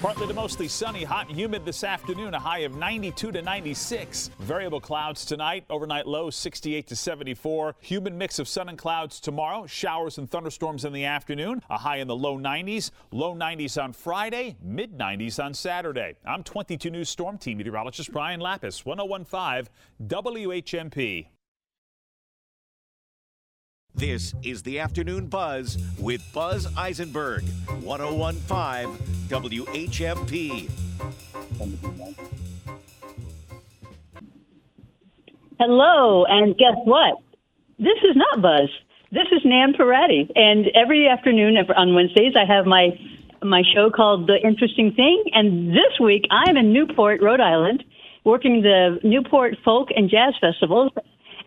Partly to mostly sunny, hot and humid this afternoon, a high of 92 to 96. Variable clouds tonight, overnight low 68 to 74. Humid mix of sun and clouds tomorrow, showers and thunderstorms in the afternoon, a high in the low 90s, low 90s on Friday, mid 90s on Saturday. I'm 22 News Storm Team meteorologist Brian Lapis, 1015 WHMP. This is the Afternoon Buzz with Buzz Eisenberg, 1015 WHMP. Hello, and guess what? This is not Buzz. This is Nan Parati, and every afternoon on Wednesdays I have my my show called The Interesting Thing, and this week I'm in Newport, Rhode Island, working the Newport Folk and Jazz Festival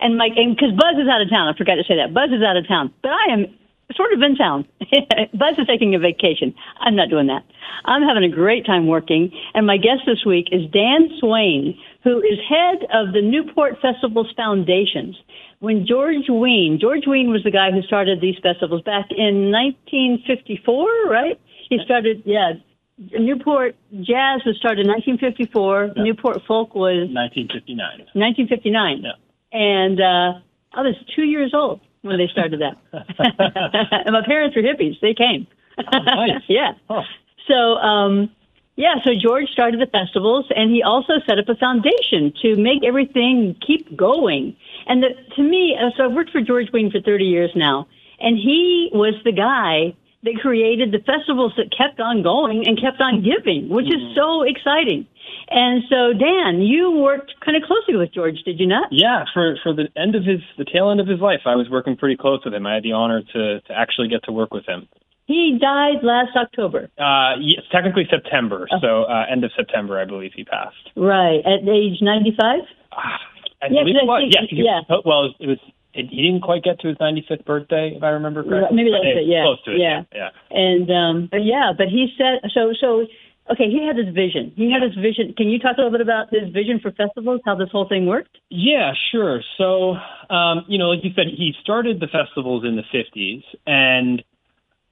and my because Buzz is out of town. I forgot to say that Buzz is out of town, but I am sort of in town. Buzz is taking a vacation. I'm not doing that. I'm having a great time working, and my guest this week is Dan Swain, who is head of the Newport Festivals Foundations. When George Wein, George Wein was the guy who started these festivals back in 1954, right? He started, yeah. Newport Jazz was started in 1954. Yeah. Newport Folk was 1959. 1959. Yeah. And uh, I was two years old when they started that. and my parents were hippies. They came. nice. yeah. Huh. So, um, yeah, so George started the festivals, and he also set up a foundation to make everything keep going. And the, to me, uh, so I've worked for George Wein for 30 years now, and he was the guy that created the festivals that kept on going and kept on giving, which Mm-hmm. is so exciting. And so, Dan, you worked kind of closely with George, did you not? Yeah, for for the end of his the tail end of his life, I was working pretty close with him. I had the honor to to actually get to work with him. He died last October. Uh, yes, technically September, so uh, end of September, I believe he passed. Right, at age 95? Ah, I Yeah, believe it was. think- Yeah, he- yeah. Well, it was. It, he didn't quite get to his 95th birthday, if I remember correctly. Maybe that's it, yeah, close to it. yeah. yeah. And um but yeah, but he said so so okay, he had this vision. He had this vision. Can you talk a little bit about his vision for festivals, how this whole thing worked? Yeah, sure. So, um, you know, like you said, he started the festivals in the 50s, and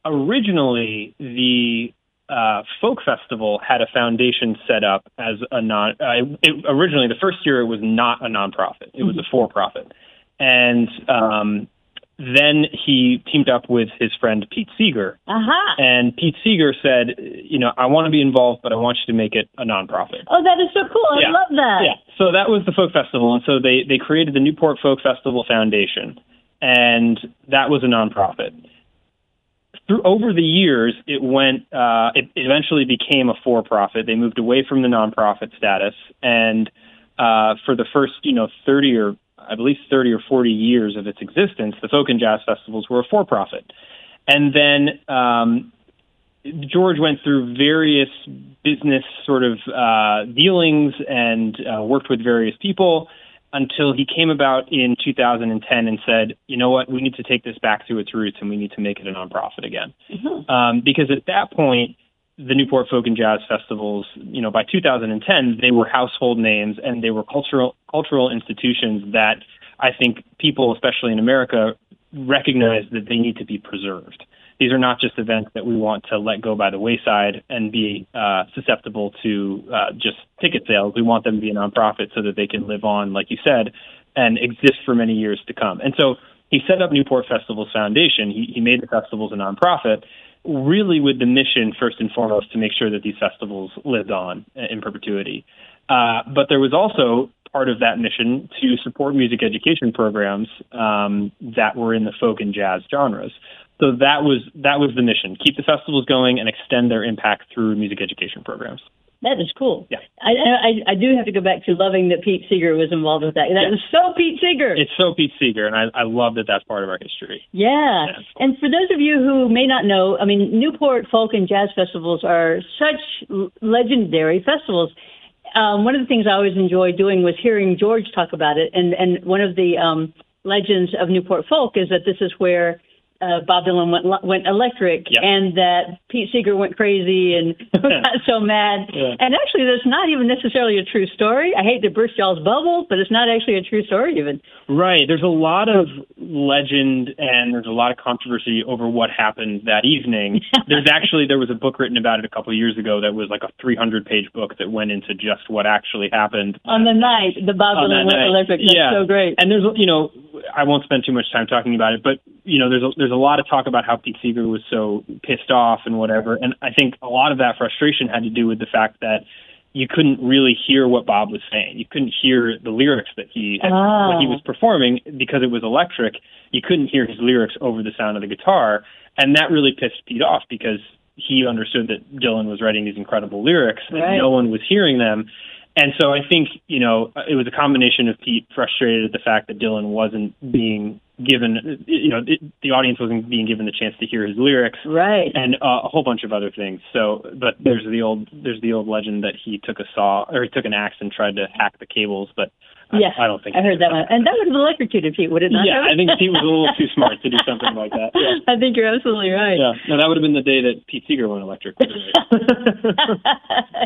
originally the uh, folk festival had a foundation set up as a non. Uh, it, originally, the first year it was not a nonprofit; it was a for-profit, and um, then he teamed up with his friend Pete Seeger, Aha. and Pete Seeger said, "You know, I want to be involved, but I want you to make it a nonprofit." Oh, that is so cool. I Yeah. love that. Yeah. So that was the folk festival, and so they they created the Newport Folk Festival Foundation, and that was a nonprofit. Through over the years, it went. Uh, it eventually became a for-profit. They moved away from the nonprofit status, and uh, for the first, you know, thirty or I believe thirty or forty years of its existence, the folk and jazz festivals were a for-profit, and then. Um, George went through various business sort of uh, dealings and uh, worked with various people until he came about in 2010 and said, you know what, we need to take this back to its roots and we need to make it a nonprofit again. Um, because at that point, the Newport Folk and Jazz Festivals, you know, by 2010, they were household names and they were cultural cultural institutions that I think people, especially in America, recognize that they need to be preserved. These are not just events that we want to let go by the wayside and be uh, susceptible to uh, just ticket sales. We want them to be a nonprofit so that they can live on, like you said, and exist for many years to come. And so he set up Newport Festivals Foundation. He, he made the festivals a nonprofit, really with the mission, first and foremost, to make sure that these festivals lived on in perpetuity. Uh, but there was also part of that mission to support music education programs um, that were in the folk and jazz genres. So that was that was the mission: keep the festivals going and extend their impact through music education programs. That is cool. Yeah. I, I I do have to go back to loving that Pete Seeger was involved with that. That Yeah. was so Pete Seeger. It's so Pete Seeger, and I, I love that that's part of our history. Yeah. Yeah. And for those of you who may not know, I mean, Newport Folk and Jazz Festivals are such legendary festivals. Um, one of the things I always enjoyed doing was hearing George talk about it. And, and one of the um, legends of Newport Folk is that this is where uh, Bob Dylan went went electric, and that Pete Seeger went crazy and got so mad. Yeah. And actually, that's not even necessarily a true story. I hate to burst y'all's bubble, but it's not actually a true story even. Right. There's a lot of legend and there's a lot of controversy over what happened that evening. there's actually there was a book written about it a couple of years ago that was like a 300 page book that went into just what actually happened. On the night the Bob Dylan went night. electric, that's yeah. so great. And there's you know I won't spend too much time talking about it, but you know there's a, there's a lot of talk about how Pete Seeger was so pissed off and whatever, and I think a lot of that frustration had to do with the fact that you couldn't really hear what Bob was saying. You couldn't hear the lyrics that he had, Ah. what he was performing because it was electric. You couldn't hear his lyrics over the sound of the guitar, and that really pissed Pete off because he understood that Dylan was writing these incredible lyrics and Right. no one was hearing them. And so I think, you know, it was a combination of Pete frustrated at the fact that Dylan wasn't being given, you know, it, the audience wasn't being given the chance to hear his lyrics Right. and uh, a whole bunch of other things. So, but there's the old there's the old legend that he took a saw or he took an axe and tried to hack the cables, but Yes, I, I don't think I heard that one, and that would have electrocuted Pete, would it not? Yeah. I think Pete was a little too smart to do something like that. Yeah. I think you're absolutely right. Yeah, no, that would have been the day that Pete Seeger went electric.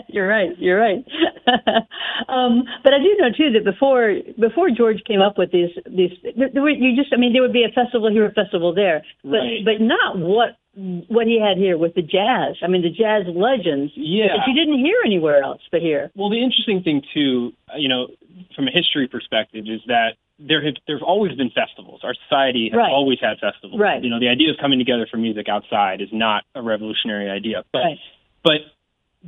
you're right. You're right. um, but I do know too that before before George came up with these these, there, there were, you just I mean there would be a festival here, a festival there, but Right. but not what what he had here with the jazz. I mean the jazz legends Yeah. that you didn't hear anywhere else but here. Well, the interesting thing too, uh, you know, from a history perspective, is that there have there's always been festivals. Our society has Right. always had festivals. Right. You know, the idea of coming together for music outside is not a revolutionary idea. But Right. but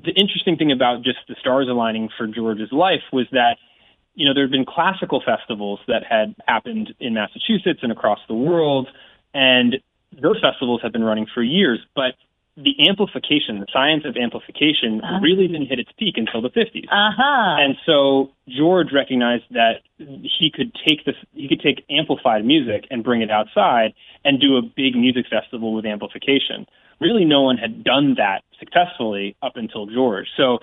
the interesting thing about just the stars aligning for George's life was that you know there had been classical festivals that had happened in Massachusetts and across the world, and those festivals have been running for years, but the amplification, the science of amplification, Uh-huh. really didn't hit its peak until the 50s. Aha. And so George recognized that he could take this, he could take amplified music and bring it outside and do a big music festival with amplification. Really, no one had done that successfully up until George. So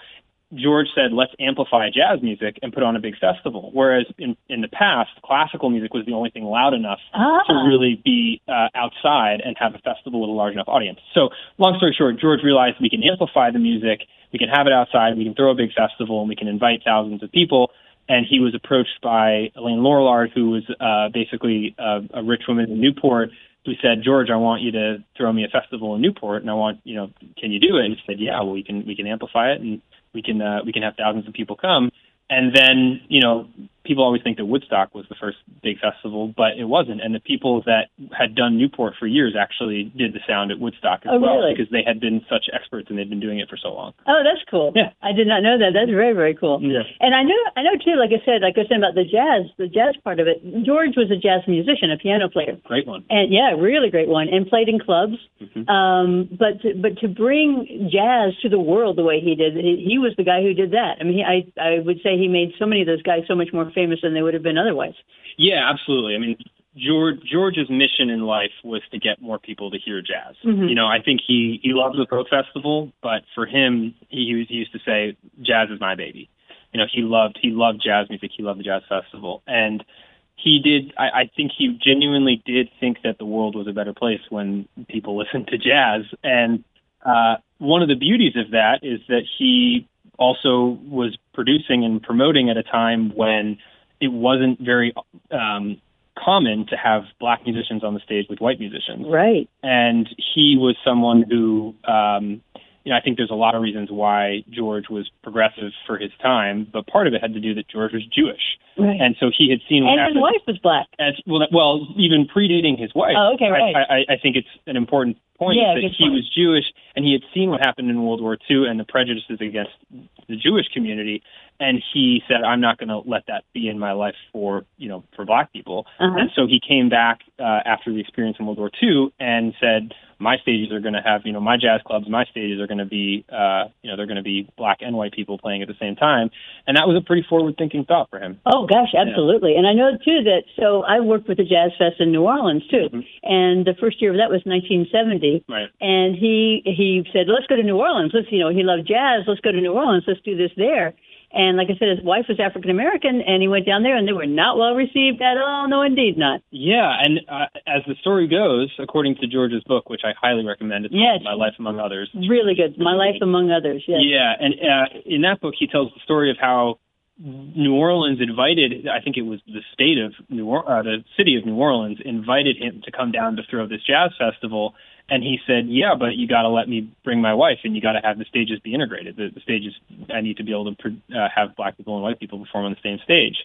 George said, let's amplify jazz music and put on a big festival. Whereas in, in the past, classical music was the only thing loud enough Ah. to really be uh, outside and have a festival with a large enough audience. So, long story short, George realized we can amplify the music, we can have it outside, we can throw a big festival, and we can invite thousands of people. And he was approached by Elaine Lorillard, who was uh, basically a, a rich woman in Newport, who said, "George, I want you to throw me a festival in Newport, and I want you know, can you do it?" And he said, "Yeah, well, we can we can amplify it, and we can uh, we can have thousands of people come." And then, you know, people always think that Woodstock was the first big festival, but it wasn't. And the people that had done Newport for years actually did the sound at Woodstock as Oh, well really? because they had been such experts and they'd been doing it for so long. Oh, that's cool. Yeah. I did not know that. That's very, very cool. Yeah. And I know, I know too. Like I said, like I was saying about the jazz, the jazz part of it. George was a jazz musician, a piano player, Great one. and yeah, really great one, and played in clubs. Mhm. Um, but to, but to bring jazz to the world the way he did, he, he was the guy who did that. I mean, he, I I would say he made so many of those guys so much more famous than they would have been otherwise. Yeah, absolutely. I mean, George George's mission in life was to get more people to hear jazz. Mhm. You know, I think he he loved the folk festival, but for him, he, he used to say, "Jazz is my baby." You know, he loved he loved jazz music. He loved the jazz festival, and he did. I, I think he genuinely did think that the world was a better place when people listened to jazz. And uh, one of the beauties of that is that he also was producing and promoting at a time when it wasn't very um, common to have black musicians on the stage with white musicians. Right. And he was someone who, um, you know, I think there's a lot of reasons why George was progressive for his time, but part of it had to do that George was Jewish, Right. and so he had seen And his wife was black. As, well, that- well, even predating his wife. Oh, okay, right. I, I, I think it's an important point Yeah, that he point. was Jewish and he had seen what happened in World War II and the prejudices against the Jewish community, and he said, "I'm not going to let that be in my life for you know for black people." Uh-huh. And so he came back uh, after the experience in World War II and said, "My stages are going to have you know my jazz clubs. My stages are going to be uh, you know they're going to be black and white people playing at the same time." And that was a pretty forward-thinking thought for him. Oh gosh, absolutely. And I know too that so I worked with the Jazz Fest in New Orleans too. Mhm. And the first year of that was 1970. Right. And he he said, "Let's go to New Orleans. Let's you know he loved jazz. Let's go to New Orleans. Let's do this there." And like I said, his wife was African American, and he went down there, and they were not well received at all. No, indeed not. Yeah, and uh, as the story goes, according to George's book, which I highly recommend, it's Yes. My Life Among Others. Really good. My life among others. Yes. Yeah, and uh, in that book, he tells the story of how New Orleans invited, I think it was the state of New or- uh, the city of New Orleans invited him to come down to throw this jazz festival. And he said, "Yeah, but you got to let me bring my wife, and you got to have the stages be integrated. The, the stages, I need to be able to uh, have black people and white people perform on the same stage."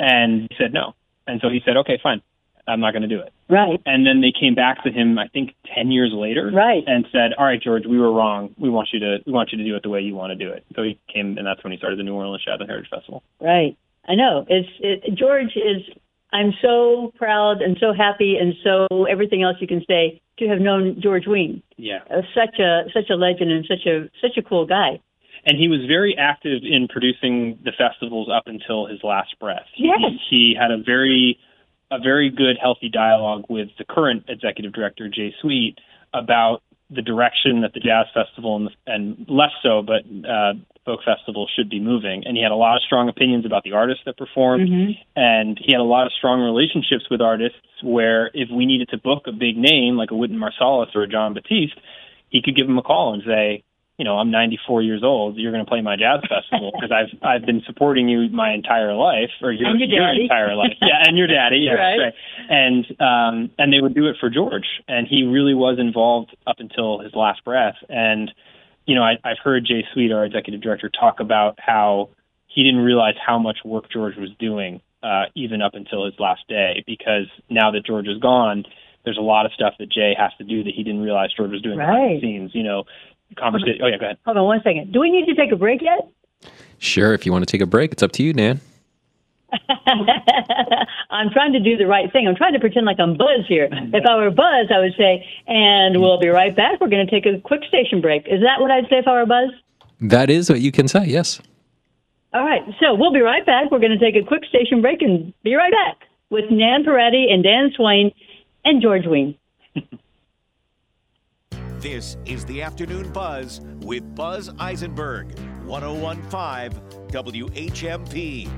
And he said no. And so he said, "Okay, fine, I'm not going to do it." Right. And then they came back to him, I think, ten years later, Right. and said, "All right, George, we were wrong. We want you to we want you to do it the way you want to do it." So he came, and that's when he started the New Orleans Jazz and Heritage Festival. Right. I know. It's it, George is. I'm so proud and so happy and so everything else you can say to have known George Wein. Yeah, Uh, such a such a legend and such a such a cool guy. and he was very active in producing the festivals up until his last breath. Yes. he, he had a very a very good, healthy dialogue with the current executive director, Jay Sweet, about the direction that the jazz festival and, and less so, but uh, folk festival should be moving. And he had a lot of strong opinions about the artists that performed, and he had a lot of strong relationships with artists. Where if we needed to book a big name like a Wynton Marsalis or a Jon Batiste, he could give him a call and say, you know, I'm 94 years old. You're going to play my jazz festival because I've I've been supporting you my entire life, or your, your entire life. Yeah, and your daddy. Yeah, Right. right. And um, and they would do it for George, and he really was involved up until his last breath. And you know, I, I've heard Jay Sweet, our executive director, talk about how he didn't realize how much work George was doing, uh, even up until his last day, because now that George is gone, there's a lot of stuff that Jay has to do that he didn't realize George was doing behind Right. the scenes. You know, conversation. Oh yeah, go ahead. Hold on one second. Do we need to take a break yet? Sure, if you want to take a break, it's up to you, Nan. I'm trying to do the right thing. I'm trying to pretend like I'm Buzz here. If I were Buzz, I would say, and we'll be right back. We're going to take a quick station break. Is that what I'd say if I were Buzz? That is what you can say, yes. All right. So we'll be right back. We're going to take a quick station break and be right back with Nan Parati and Dan Swain and George Wein. This is the Afternoon Buzz with Buzz Eisenberg, 1015 WHMP.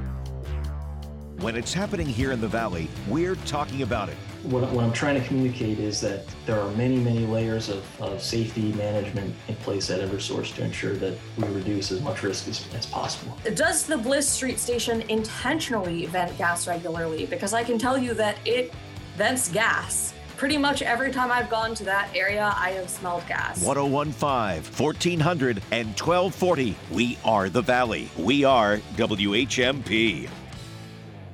When it's happening here in the Valley, we're talking about it. What, what I'm trying to communicate is that there are many, many layers of, of safety management in place at Eversource to ensure that we reduce as much risk as, as possible. Does the Bliss Street station intentionally vent gas regularly? Because I can tell you that it vents gas. Pretty much every time I've gone to that area, I have smelled gas. 1015 1400 and 1240. We are the Valley. We are WHMP.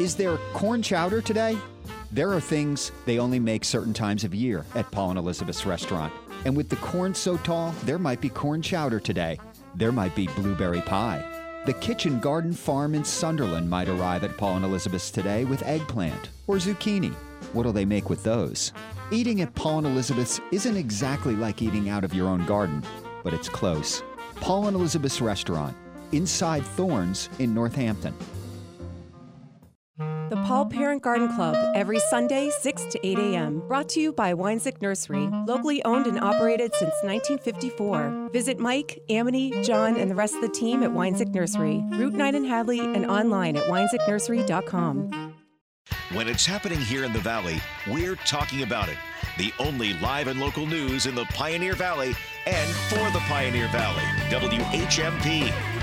Is there corn chowder today? There are things they only make certain times of year at Paul and Elizabeth's restaurant. And with the corn so tall, there might be corn chowder today. There might be blueberry pie. The Kitchen Garden Farm in Sunderland might arrive at Paul and Elizabeth's today with eggplant or zucchini. What'll they make with those? Eating at Paul and Elizabeth's isn't exactly like eating out of your own garden, but it's close. Paul and Elizabeth's restaurant, inside Thornes in Northampton. The Paul Parent Garden Club, every Sunday, 6 to 8 a.m. Brought to you by Wanczyk Nursery, locally owned and operated since 1954. Visit Mike, Amity, John, and the rest of the team at Wanczyk Nursery, Route 9 in Hadley, and online at wanczyknursery.com. When it's happening here in the Valley, we're talking about it. The only live and local news in the Pioneer Valley and for the Pioneer Valley. WHMP.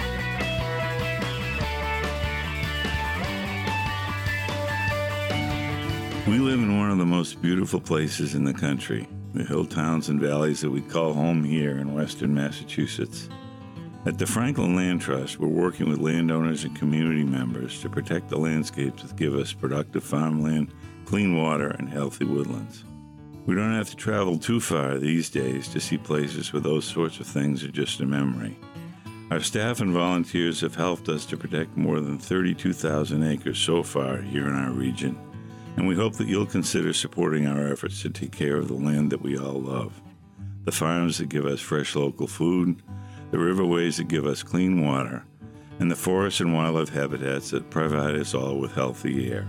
We live in one of the most beautiful places in the country, the hill towns and valleys that we call home here in western Massachusetts. At the Franklin Land Trust, we're working with landowners and community members to protect the landscapes that give us productive farmland, clean water, and healthy woodlands. We don't have to travel too far these days to see places where those sorts of things are just a memory. Our staff and volunteers have helped us to protect more than 32,000 acres so far here in our region, and we hope that you'll consider supporting our efforts to take care of the land that we all love. The farms that give us fresh local food, the riverways that give us clean water, and the forests and wildlife habitats that provide us all with healthy air.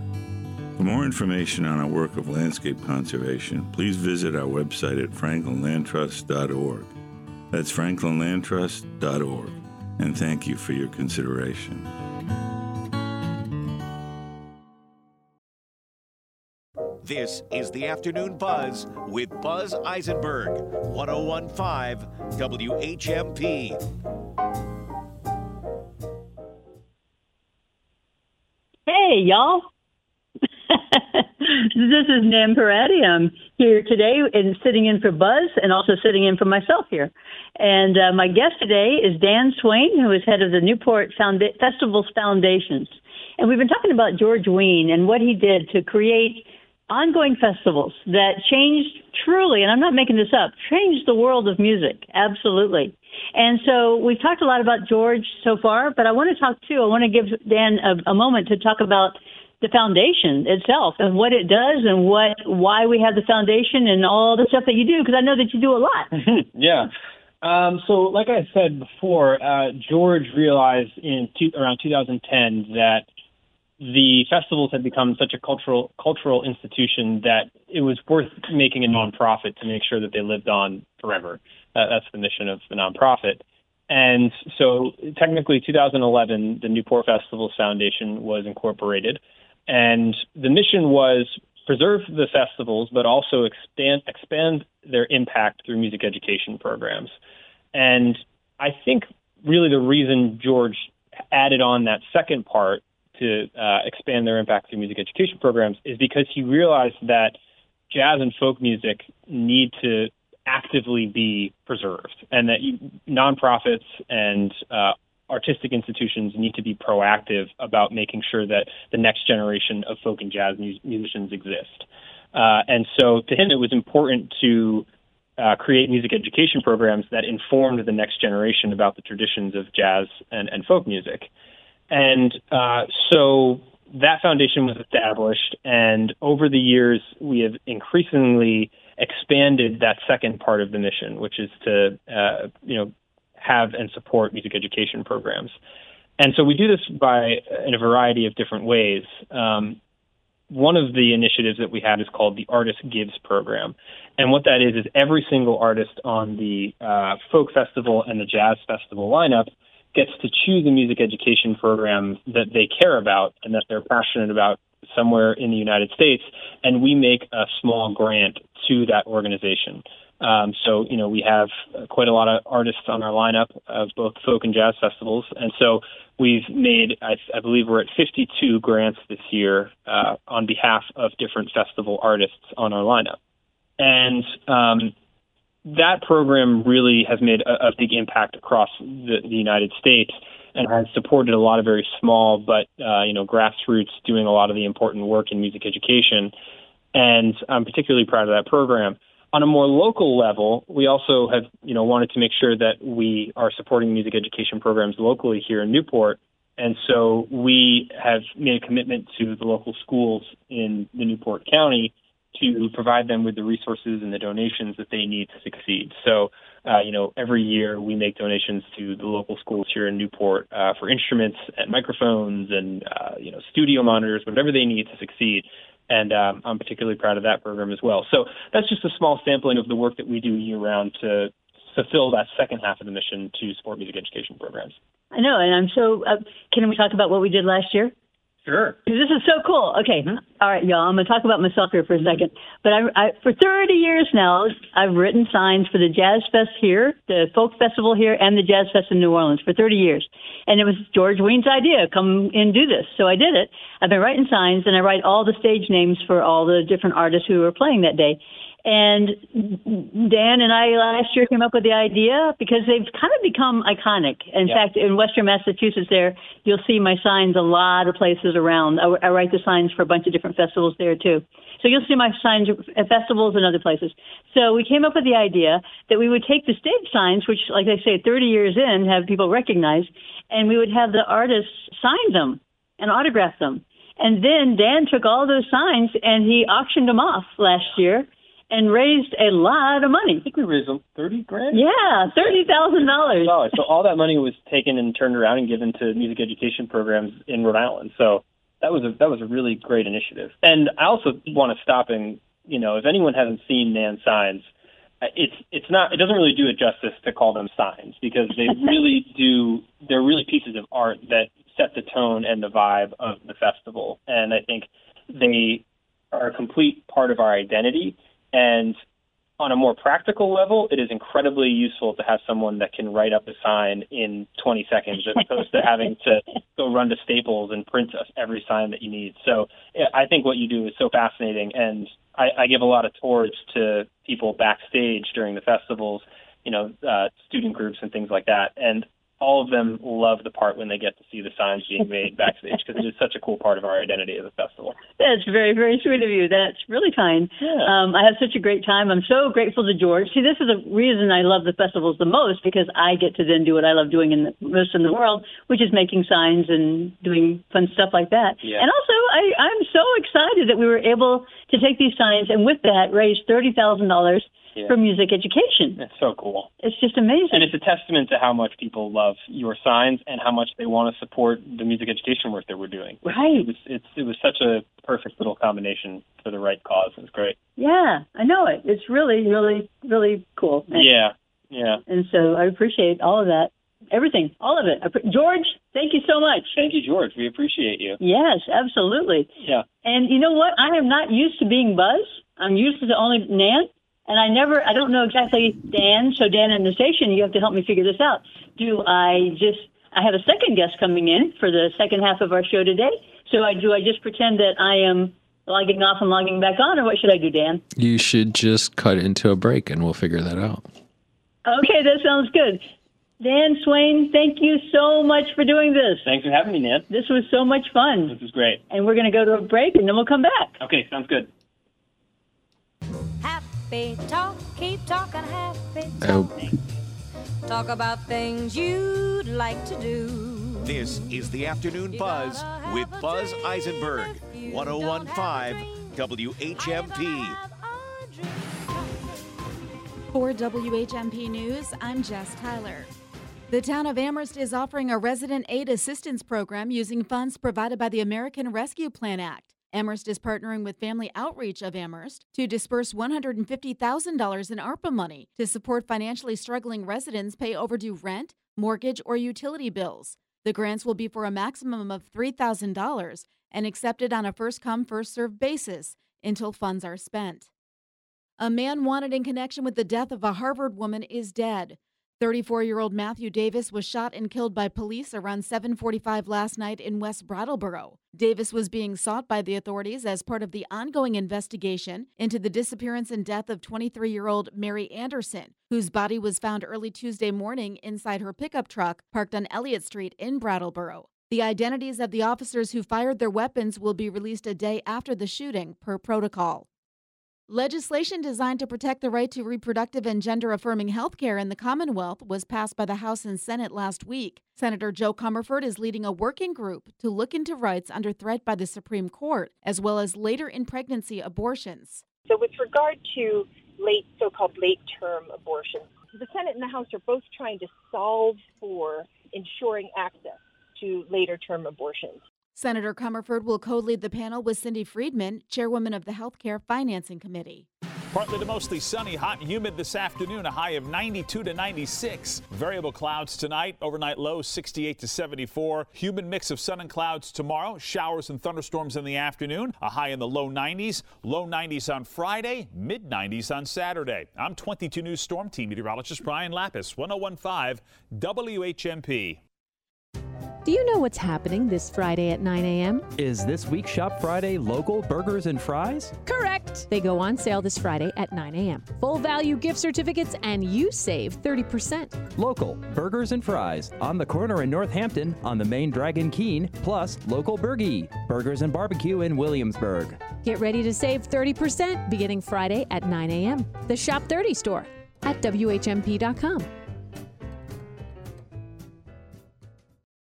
For more information on our work of landscape conservation, please visit our website at franklinlandtrust.org. That's franklinlandtrust.org. And thank you for your consideration. This is the Afternoon Buzz with Buzz Eisenberg, 1015 WHMP. Hey, y'all. this is Nan Parati. I'm here today and sitting in for Buzz and also sitting in for myself here. And uh, my guest today is Dan Swain, who is head of the Newport Founda- Festivals Foundations. And we've been talking about George Wein and what he did to create ongoing festivals that changed truly, and I'm not making this up, changed the world of music. Absolutely. And so we've talked a lot about George so far, but I want to talk too. I want to give Dan a, a moment to talk about the foundation itself and what it does and what why we have the foundation and all the stuff that you do because I know that you do a lot. yeah. Um, so, like I said before, uh, George realized in two, around 2010 that the festivals had become such a cultural cultural institution that it was worth making a nonprofit to make sure that they lived on forever. Uh, that's the mission of the nonprofit. And so, technically, 2011, the Newport Festivals Foundation was incorporated. And the mission was preserve the festivals, but also expand expand their impact through music education programs. And I think really the reason George added on that second part to uh, expand their impact through music education programs is because he realized that jazz and folk music need to actively be preserved, and that nonprofits and uh, artistic institutions need to be proactive about making sure that the next generation of folk and jazz mu- musicians exist. Uh, and so to him, it was important to uh, create music education programs that informed the next generation about the traditions of jazz and, and folk music. And uh, so that foundation was established, and over the years, we have increasingly expanded that second part of the mission, which is to, uh, you know, have and support music education programs. And so we do this by in a variety of different ways. Um, one of the initiatives that we have is called the Artist Gives program. And what that is, is every single artist on the uh, folk festival and the jazz festival lineup gets to choose a music education program that they care about and that they're passionate about somewhere in the United States. And we make a small grant to that organization. Um, so, you know, we have quite a lot of artists on our lineup of both folk and jazz festivals. And so we've made, I, I believe we're at 52 grants this year uh, on behalf of different festival artists on our lineup. And um, that program really has made a, a big impact across the, the United States and has supported a lot of very small but uh, you know grassroots doing a lot of the important work in music education. And I'm particularly proud of that program on a more local level, we also have, you know, wanted to make sure that we are supporting music education programs locally here in Newport. And so we have made a commitment to the local schools in the Newport County to provide them with the resources and the donations that they need to succeed. So, uh, you know, every year we make donations to the local schools here in Newport uh, for instruments and microphones and, uh, you know, studio monitors, whatever they need to succeed and um, I'm particularly proud of that program as well. So that's just a small sampling of the work that we do year round to fulfill that second half of the mission to support music education programs. I know, and I'm so. Uh, can we talk about what we did last year? Sure. This is so cool. Okay, mm-hmm. All right, y'all. I'm gonna talk about myself here for a second. But I, I, for 30 years now, I've written signs for the Jazz Fest here, the Folk Festival here, and the Jazz Fest in New Orleans for 30 years. And it was George Wein's idea, come and do this. So I did it. I've been writing signs, and I write all the stage names for all the different artists who are playing that day. And Dan and I last year came up with the idea because they've kind of become iconic. In Yeah. fact, in Western Massachusetts, there you'll see my signs a lot of places around. I, I write the signs for a bunch of different festivals there too. So you'll see my signs at festivals and other places. So we came up with the idea that we would take the stage signs, which, like I say, 30 years in, have people recognize, and we would have the artists sign them and autograph them. And then Dan took all those signs and he auctioned them off last year and raised a lot of money. I think we raised thirty grand. Yeah, thirty thousand dollars. dollars. So all that money was taken and turned around and given to music education programs in Rhode Island. So that was a that was a really great initiative. And I also want to stop and you know if anyone hasn't seen Nan signs, uh, it's it's not it doesn't really do it justice to call them signs because they really do they're really pieces of art that set the tone and the vibe of the festival. And I think they are a complete part of our identity. And on a more practical level, it is incredibly useful to have someone that can write up a sign in 20 seconds as opposed to having to go run to Staples and print every sign that you need. So I think what you do is so fascinating, and I, I give a lot of tours to people backstage during the festivals, you know, uh, student groups and things like that, and all of them love the part when they get to see the signs being made backstage because it is such a cool part of our identity as a festival. That's very, very sweet of you. That's really kind. Um, I have such a great time. I'm so grateful to George. See, this is the reason I love the festivals the most because I get to then do what I love doing in the most in the world, which is making signs and doing fun stuff like that. Yeah. And also, I, I'm so excited that we were able to take these signs and with that raise thirty thousand dollars Yeah. for music education. It's so cool. It's just amazing. And it's a testament to how much people love your signs and how much they want to support the music education work that we're doing. Right. It was, it's, it was such a perfect little combination for the right cause. It was great. Yeah, I know it. It's really, really, really cool. And- Yeah. Yeah. And so I appreciate all of that. Everything, all of it. George, thank you so much. Thank you, George. We appreciate you. Yes, absolutely. Yeah. And you know what? I am not used to being Buzz. I'm used to the only Nan. And I never, I don't know exactly Dan. So Dan in the station, you have to help me figure this out. Do I just, I have a second guest coming in for the second half of our show today. So I do I just pretend that I am logging off and logging back on, or what should I do, Dan? You should just cut into a break and we'll figure that out. Okay, that sounds good. Dan Swain, thank you so much for doing this. Thanks for having me, Nan. This was so much fun. This was great. And we're going to go to a break and then we'll come back. Okay, sounds good. Happy talk, keep talking happy Oh, talk about things you'd like to do. This is the Afternoon Buzz with Buzz Eisenberg, 1015 WHMP. For WHMP News, I'm Jess Tyler. The town of Amherst is offering a resident aid assistance program using funds provided by the American Rescue Plan Act. Amherst is partnering with Family Outreach of Amherst to disperse $150,000 in ARPA money to support financially struggling residents pay overdue rent, mortgage, or utility bills. The grants will be for a maximum of $3,000 and accepted on a first come, first served basis until funds are spent. A man wanted in connection with the death of a Harvard woman is dead. 34-year-old Matthew Davis was shot and killed by police around 7:45 last night in West Brattleboro. Davis was being sought by the authorities as part of the ongoing investigation into the disappearance and death of 23-year-old Mary Anderson, whose body was found early Tuesday morning inside her pickup truck parked on Elliott Street in Brattleboro. The identities of the officers who fired their weapons will be released a day after the shooting per protocol. Legislation designed to protect the right to reproductive and gender affirming health care in the Commonwealth was passed by the House and Senate last week. Senator Jo Comerford is leading a working group to look into rights under threat by the Supreme Court, as well as later in pregnancy abortions. So, with regard to late, so called late term abortions, the Senate and the House are both trying to solve for ensuring access to later term abortions. Senator Comerford will co lead the panel with Cindy Friedman, chairwoman of the Healthcare Financing Committee. Partly to mostly sunny, hot and humid this afternoon, a high of 92 to 96. Variable clouds tonight, overnight low 68 to 74. Humid mix of sun and clouds tomorrow, showers and thunderstorms in the afternoon, a high in the low 90s, low 90s on Friday, mid 90s on Saturday. I'm 22 News Storm Team meteorologist Brian Lapis, 1015 WHMP. Do you know what's happening this Friday at 9 a.m.? Is this week's Shop Friday local burgers and fries? Correct. They go on sale this Friday at 9 a.m. Full value gift certificates, and you save 30%. Local burgers and fries on the corner in Northampton on the main Dragon Keen, plus local Burgie burgers and barbecue in Williamsburg. Get ready to save 30% beginning Friday at 9 a.m. The Shop 30 store at WHMP.com.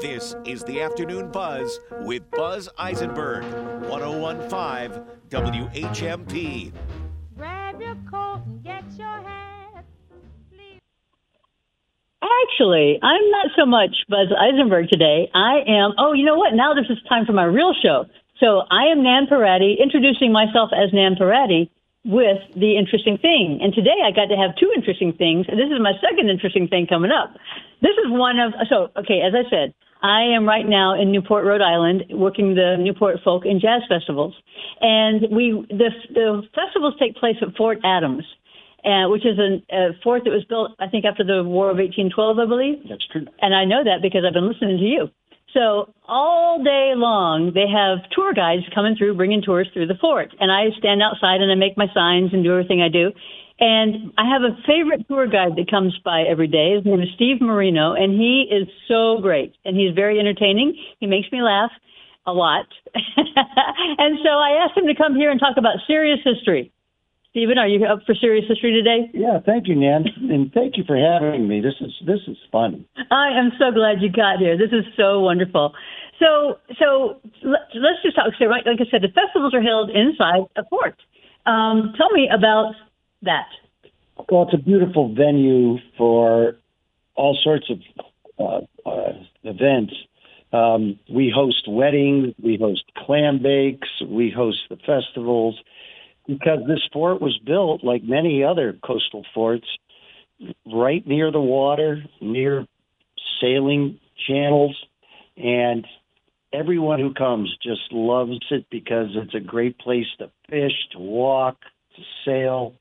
This is the Afternoon Buzz with Buzz Eisenberg, 1015 WHMP. Grab your coat and get your hat. Actually, I'm not so much Buzz Eisenberg today. I am, oh, you know what? Now this is time for my real show. So I am Nan Parati, introducing myself as Nan Parati with the interesting thing. And today I got to have two interesting things. And this is my second interesting thing coming up. This is one of, so, okay, as I said, I am right now in Newport, Rhode Island, working the Newport Folk and Jazz Festivals. And we, the, the festivals take place at Fort Adams. Uh, which is a, a fort that was built, I think, after the War of 1812, I believe. That's true. And I know that because I've been listening to you. So all day long, they have tour guides coming through, bringing tours through the fort. And I stand outside and I make my signs and do everything I do. And I have a favorite tour guide that comes by every day. His name is Steve Marino, and he is so great. And he's very entertaining. He makes me laugh a lot. and so I asked him to come here and talk about serious history. Stephen, are you up for serious history today? Yeah, thank you, Nan, and thank you for having me. This is this is fun. I am so glad you got here. This is so wonderful. So, so let, us just talk. So, right, like I said, the festivals are held inside a fort. Um, tell me about that. Well, it's a beautiful venue for all sorts of uh, uh, events. Um, we host weddings, we host clam bakes, we host the festivals because this fort was built like many other coastal forts right near the water, near sailing channels, and everyone who comes just loves it because it's a great place to fish, to walk, to sail,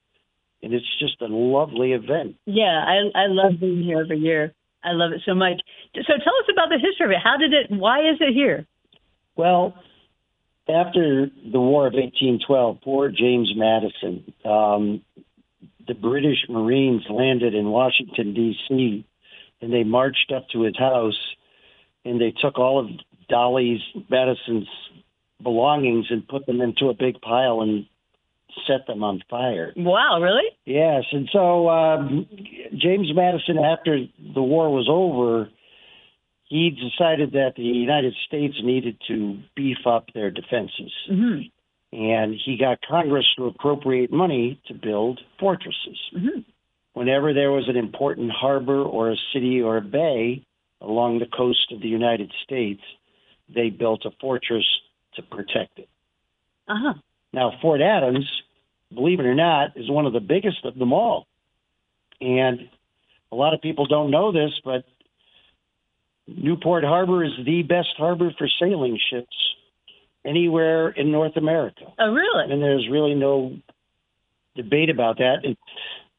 and it's just a lovely event. Yeah, I I love being here every year. I love it so much. So tell us about the history of it. How did it? Why is it here? Well, after the War of 1812, poor James Madison, um, the British Marines landed in Washington, D.C., and they marched up to his house and they took all of Dolley's, Madison's belongings and put them into a big pile and set them on fire. Wow, really? Yes. And so um, James Madison, after the war was over, he decided that the United States needed to beef up their defenses. Mm-hmm. And he got Congress to appropriate money to build fortresses. Mm-hmm. Whenever there was an important harbor or a city or a bay along the coast of the United States, they built a fortress to protect it. Uh-huh. Now, Fort Adams, believe it or not, is one of the biggest of them all. And a lot of people don't know this, but Newport Harbor is the best harbor for sailing ships anywhere in North America. Oh, really? And there's really no debate about that. And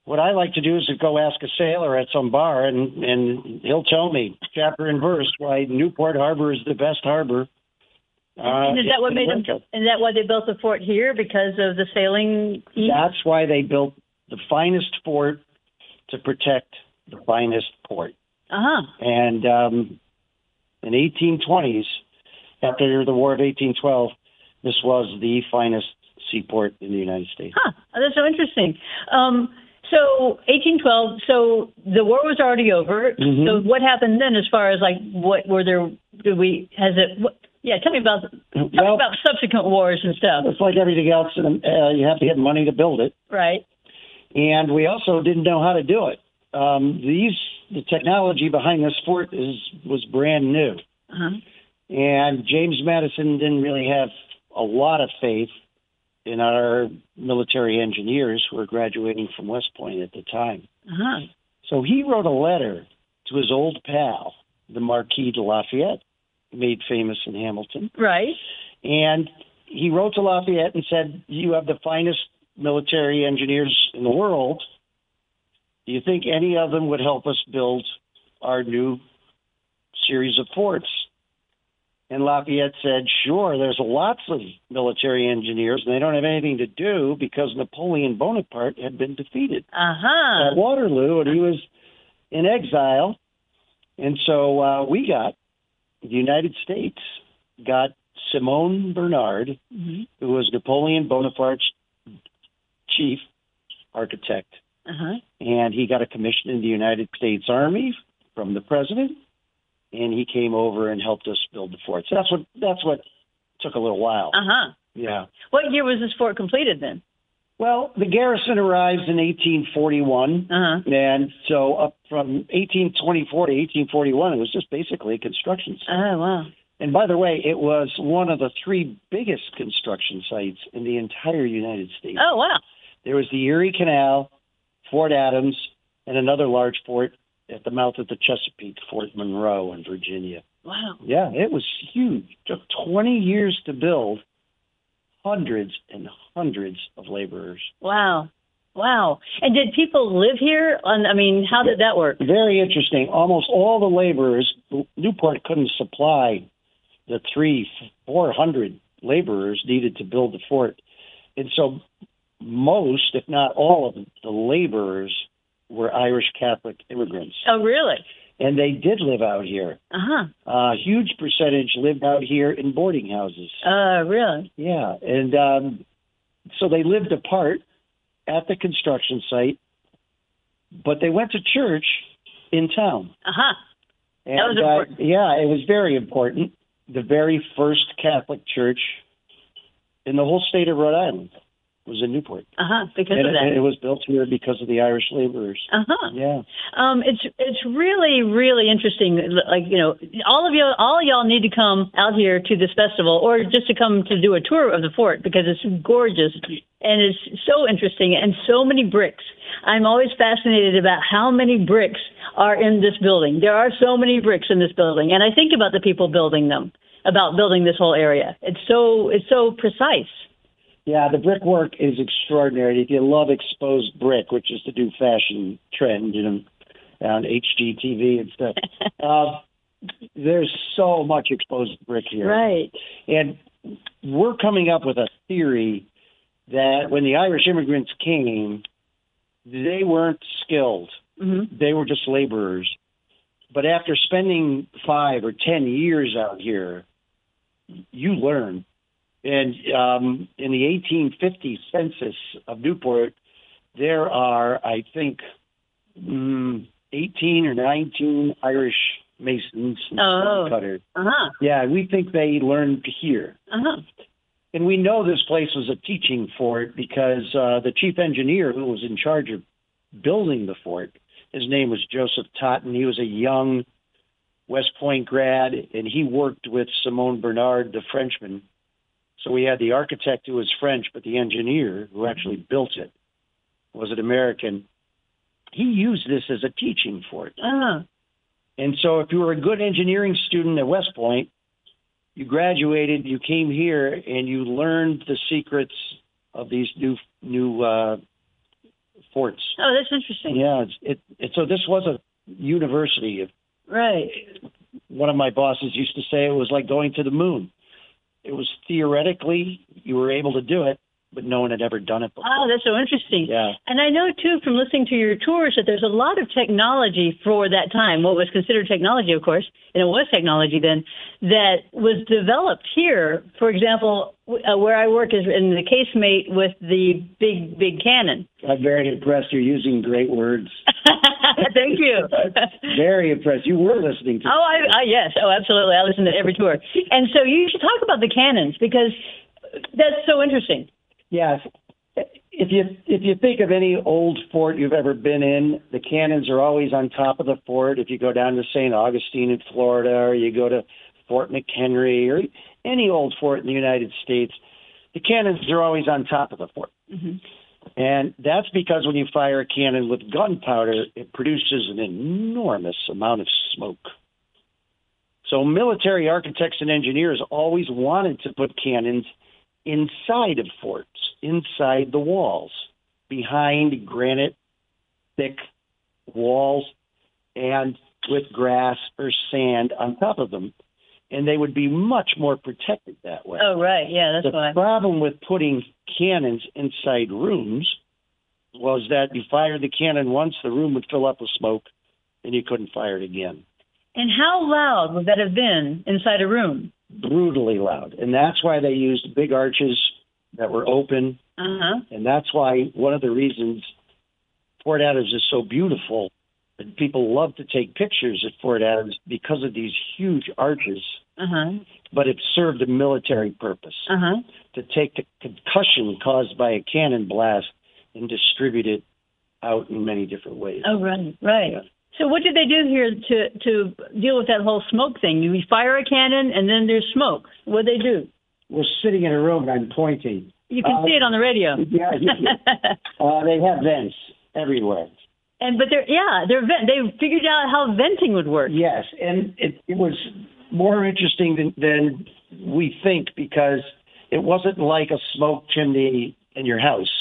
what I like to do is to go ask a sailor at some bar, and and he'll tell me chapter and verse why Newport Harbor is the best harbor. Uh, and is that what made them? Is that why they built the fort here because of the sailing? East? That's why they built the finest fort to protect the finest port. Uh huh. And um, in 1820s, after the War of 1812, this was the finest seaport in the United States. Huh. That's so interesting. Um, so 1812. So the war was already over. Mhm. So what happened then, as far as like what were there? Did we? Has it? What, yeah, tell me about tell me about subsequent wars and stuff. It's like everything else. Uh, you have to get money to build it. Right. And we also didn't know how to do it. Um, these the technology behind this fort is was brand new, Uh-huh. and James Madison didn't really have a lot of faith in our military engineers who were graduating from West Point at the time. Uh-huh. So he wrote a letter to his old pal, the Marquis de Lafayette, made famous in Hamilton. Right. And he wrote to Lafayette and said, You have the finest military engineers in the world. Do you think any of them would help us build our new series of forts? And Lafayette said, Sure, there's lots of military engineers, and they don't have anything to do because Napoleon Bonaparte had been defeated Uh-huh. at Waterloo, and he was in exile. And so uh, we got, the United States got Simone Bernard, Mhm. who was Napoleon Bonaparte's chief architect. Uh-huh. And he got a commission in the United States Army from the president, and he came over and helped us build the fort. So that's what that's what took a little while. Uh-huh. Yeah. What year was this fort completed then? Well, the garrison arrives in 1841, Uh-huh. and so up from 1824 to 1841, it was just basically a construction site. Oh, wow. And by the way, it was one of the three biggest construction sites in the entire United States. Oh, wow. There was the Erie Canal, Fort Adams, and another large fort at the mouth of the Chesapeake, Fort Monroe in Virginia. Wow. Yeah, it was huge. took 20 years to build, hundreds and hundreds of laborers. Wow. Wow. And did people live here? On I mean, how did that work? Very interesting. Almost all the laborers, Newport couldn't supply the three, four hundred laborers needed to build the fort. And so most, if not all of the laborers were Irish Catholic immigrants. Oh, really? And they did live out here. Uh-huh. A huge percentage lived out here in boarding houses. Uh, really? Yeah, and um, so they lived apart at the construction site, but they went to church in town. Uh-huh. And, That was uh, important. yeah, it was very important. The very first Catholic church in the whole state of Rhode Island was in Newport. Uh-huh. Because and of it, that. and it was built here because of the Irish laborers. Uh-huh. Yeah. Um, it's it's really really interesting. Like you know, all of you all of y'all need to come out here to this festival, or just to come to do a tour of the fort because it's gorgeous and it's so interesting and so many bricks. I'm always fascinated about how many bricks are in this building. There are so many bricks in this building, and I think about the people building them, about building this whole area. It's so it's so precise. Yeah, the brickwork is extraordinary. If you love exposed brick, which is the new fashion trend, you know, on HGTV and stuff, uh, there's so much exposed brick here. Right. And we're coming up with a theory that when the Irish immigrants came, they weren't skilled. Mm-hmm. They were just laborers. But after spending five or ten years out here, you learn. And um, in the 1850 census of Newport, there are, I think, mm, 18 or 19 Irish masons and Oh. cutters. Uh-huh. Yeah, we think they learned here. Uh-huh. And we know this place was a teaching fort because uh, the chief engineer who was in charge of building the fort, his name was Joseph Totten. He was a young West Point grad, and he worked with Simon Bernard, the Frenchman. So we had the architect who was French, but the engineer who actually built it was an American. He used this as a teaching fort. Uh-huh. And so if you were a good engineering student at West Point, you graduated, you came here, and you learned the secrets of these new new uh, forts. Oh, that's interesting. Yeah, it's, it, it. So this was a university. Right. One of my bosses used to say it was like going to the moon. It was theoretically you were able to do it, but no one had ever done it before. Oh, that's so interesting. Yeah. And I know too from listening to your tours that there's a lot of technology for that time, what was considered technology, of course, and it was technology then, that was developed here. For example, uh, where I work is in the casemate with the big, big cannon. I'm very impressed. You're using great words. Thank you. Very impressed. You were listening to. Oh, I, I yes, oh, absolutely. I listen to every tour, and so you should talk about the cannons because that's so interesting. Yes. if you if you think of any old fort you've ever been in, the cannons are always on top of the fort. If you go down to St. Augustine in Florida, or you go to Fort McHenry, or any old fort in the United States, the cannons are always on top of the fort. Mm-hmm. And that's because when you fire a cannon with gunpowder, it produces an enormous amount of smoke. So military architects and engineers always wanted to put cannons inside of forts, inside the walls, behind granite thick walls, and with grass or sand on top of them. And they would be much more protected that way. Oh, right. Yeah, that's the why. The problem with putting cannons inside rooms was that you fired the cannon once, the room would fill up with smoke, and you couldn't fire it again. And how loud would that have been inside a room? Brutally loud. And that's why they used big arches that were open. Uh huh. And that's why one of the reasons Fort Adams is so beautiful and people love to take pictures at Fort Adams because of these huge arches. Uh huh. But it served a military purpose Uh huh. to take the concussion caused by a cannon blast and distribute it out in many different ways. Oh, right, right. So what did they do here to to deal with that whole smoke thing? You fire a cannon and then there's smoke. What did they do? We're sitting in a room and I'm pointing. You can Uh, see it on the radio. Yeah, uh, they have vents everywhere. and but they're yeah they're vent. They figured out how venting would work. Yes, and it, it was more interesting than, than we think because it wasn't like a smoke chimney in your house.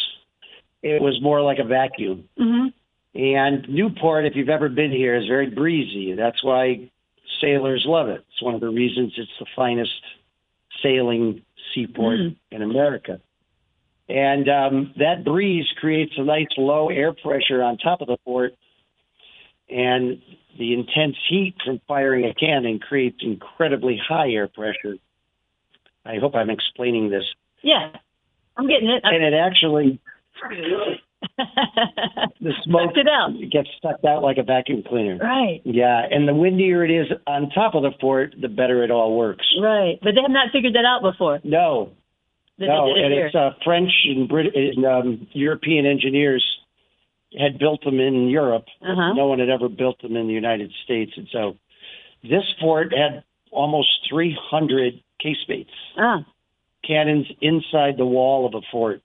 It was more like a vacuum. Mm-hmm. And Newport, if you've ever been here, is very breezy. That's why sailors love it. It's one of the reasons it's the finest sailing seaport Mm. in America. And um, that breeze creates a nice low air pressure on top of the fort. And the intense heat from firing a cannon creates incredibly high air pressure. I hope I'm explaining this. Yeah, I'm getting it. And it actually, the smoke it out. gets sucked out like a vacuum cleaner. Right. Yeah, and the windier it is on top of the fort, the better it all works. Right, but they have not figured that out before. No, They no, it and here. it's uh, French and Brit- and, um, European engineers had built them in Europe. Uh-huh. No one had ever built them in the United States, and so this fort had almost 300 casemates, Ah. cannons inside the wall of a fort.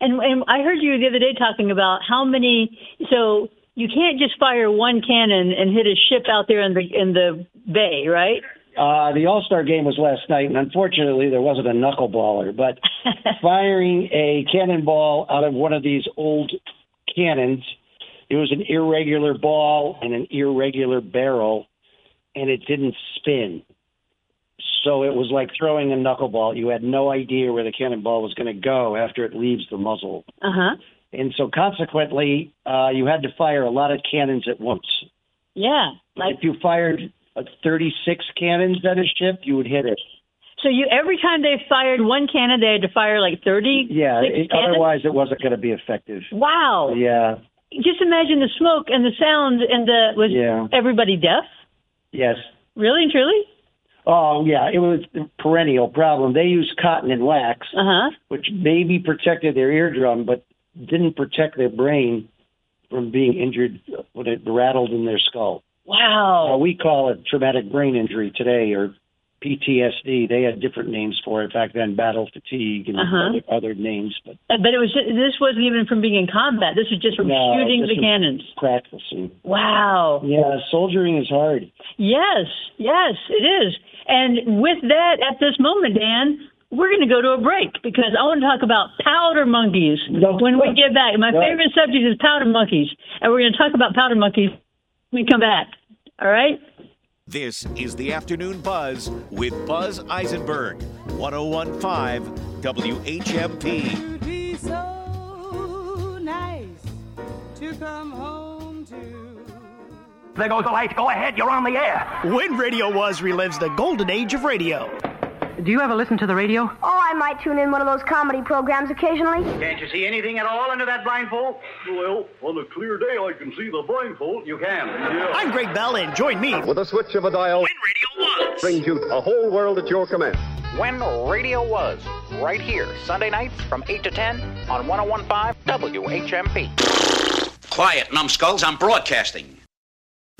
And, and I heard you the other day talking about how many. So you can't just fire one cannon and hit a ship out there in the in the bay, right? Uh, the All Star game was last night, and unfortunately, there wasn't a knuckleballer. But firing a cannonball out of one of these old cannons, it was an irregular ball and an irregular barrel, and it didn't spin. So it was like throwing a knuckleball. You had no idea where the cannonball was going to go after it leaves the muzzle. Uh huh. And so consequently, uh, you had to fire a lot of cannons at once. Yeah. Like- if you fired uh, 36 cannons at a ship, you would hit it. So you every time they fired one cannon, they had to fire like thirty. Yeah, it, otherwise it wasn't going to be effective. Wow. Yeah, Just imagine the smoke and the sound and the was Yeah. everybody deaf? yes. Really and truly? Oh, yeah, it was a perennial problem. They used cotton and wax, uh-huh. which maybe protected their eardrum, but didn't protect their brain from being injured when it rattled in their skull. Wow. Uh, we call it traumatic brain injury today, or PTSD. They had different names for it back then, battle fatigue and Uh-huh. other, other names, but Uh, But it was this wasn't even from being in combat. This was just from No, shooting the cannons. practicing. Wow. Yeah, soldiering is hard. Yes, yes, it is. And with that, at this moment, Dan, we're going to go to a break because I want to talk about powder monkeys when we get back. My Right. favorite subject is powder monkeys, and we're going to talk about powder monkeys when we come back. All right? This is the Afternoon Buzz with Buzz Eisenberg, 1015 WHMP. be so nice to come home to. There goes the light. Go ahead, you're on the air. When Radio Was relives the golden age of radio. Do you ever listen to the radio? Oh, I might tune in one of those comedy programs occasionally. Can't you see anything at all under that blindfold? Well, on a clear day, I can see the blindfold. You can. I'm Greg Bell, and join me. With a switch of a dial, when radio was brings you a whole world at your command. When Radio Was, right here, Sunday nights from 8 to 10 on 1015 WHMP. Quiet, numbskulls. I'm broadcasting.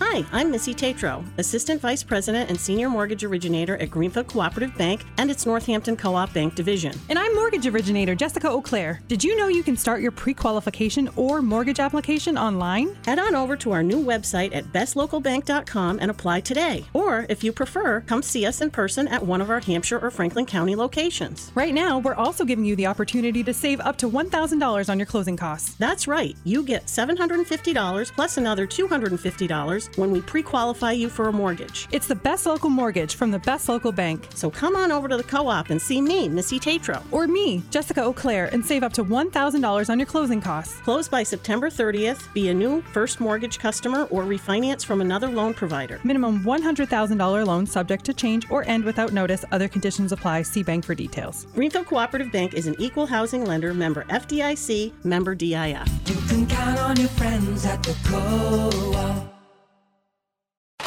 Hi, I'm Missy Tatro, Assistant Vice President and Senior Mortgage Originator at Greenfield Cooperative Bank and its Northampton Co op Bank Division. And I'm Mortgage Originator Jessica O'Clair. Did you know you can start your pre qualification or mortgage application online? Head on over to our new website at bestlocalbank.com and apply today. Or, if you prefer, come see us in person at one of our Hampshire or Franklin County locations. Right now, we're also giving you the opportunity to save up to $1,000 on your closing costs. That's right. You get $750 plus another $250 when we pre qualify you for a mortgage. It's the best local mortgage from the best local bank. So come on over to the co op and see me, Missy Tatro. Or me, Jessica O'Clair, and save up to $1,000 on your closing costs. Close by September 30th, be a new first mortgage customer, or refinance from another loan provider. Minimum $100,000 loan subject to change or end without notice. Other conditions apply. See bank for details. Greenfield Cooperative Bank is an equal housing lender, member FDIC, member DIF. You can count on your friends at the co-op.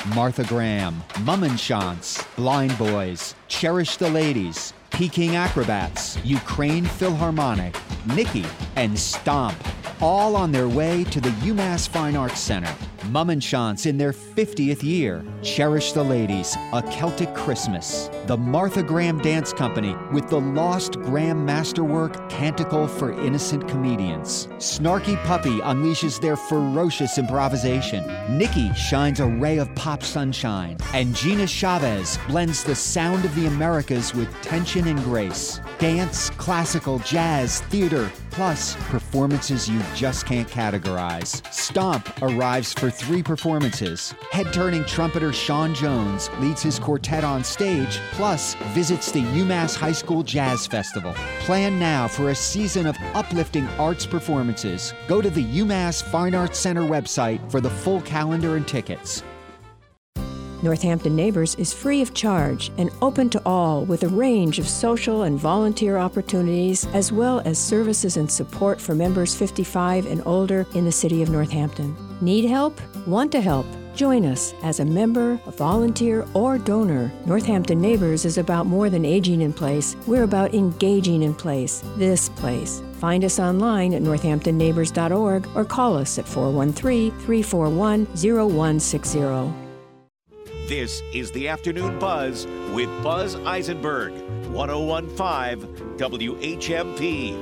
Martha Graham, Mummenschanz, Blind Boys, Cherish the Ladies, Peking Acrobats, Ukraine Philharmonic, Nikki, and Stomp, all on their way to the UMass Fine Arts Center. Mummenschanz in their 50th year. Cherish the Ladies, A Celtic Christmas. The Martha Graham Dance Company with the Lost Graham Masterwork Canticle for Innocent Comedians. Snarky Puppy unleashes their ferocious improvisation. Nikki shines a ray of pop sunshine. And Gina Chavez blends the sound of the Americas with tension and grace. Dance, classical, jazz, theater, plus performances you just can't categorize. Stomp arrives for three performances. Head turning trumpeter Sean Jones leads his quartet on stage, plus visits the UMass High School Jazz Festival. Plan now for a season of uplifting arts performances. Go to the UMass Fine Arts Center website for the full calendar and tickets. Northampton Neighbors is free of charge and open to all with a range of social and volunteer opportunities, as well as services and support for members 55 and older in the city of Northampton. Need help? Want to help? Join us as a member, a volunteer, or donor. Northampton Neighbors is about more than aging in place, we're about engaging in place, this place. Find us online at northamptonneighbors.org or call us at 413 341 0160. This is the Afternoon Buzz with Buzz Eisenberg, 1015 WHMP.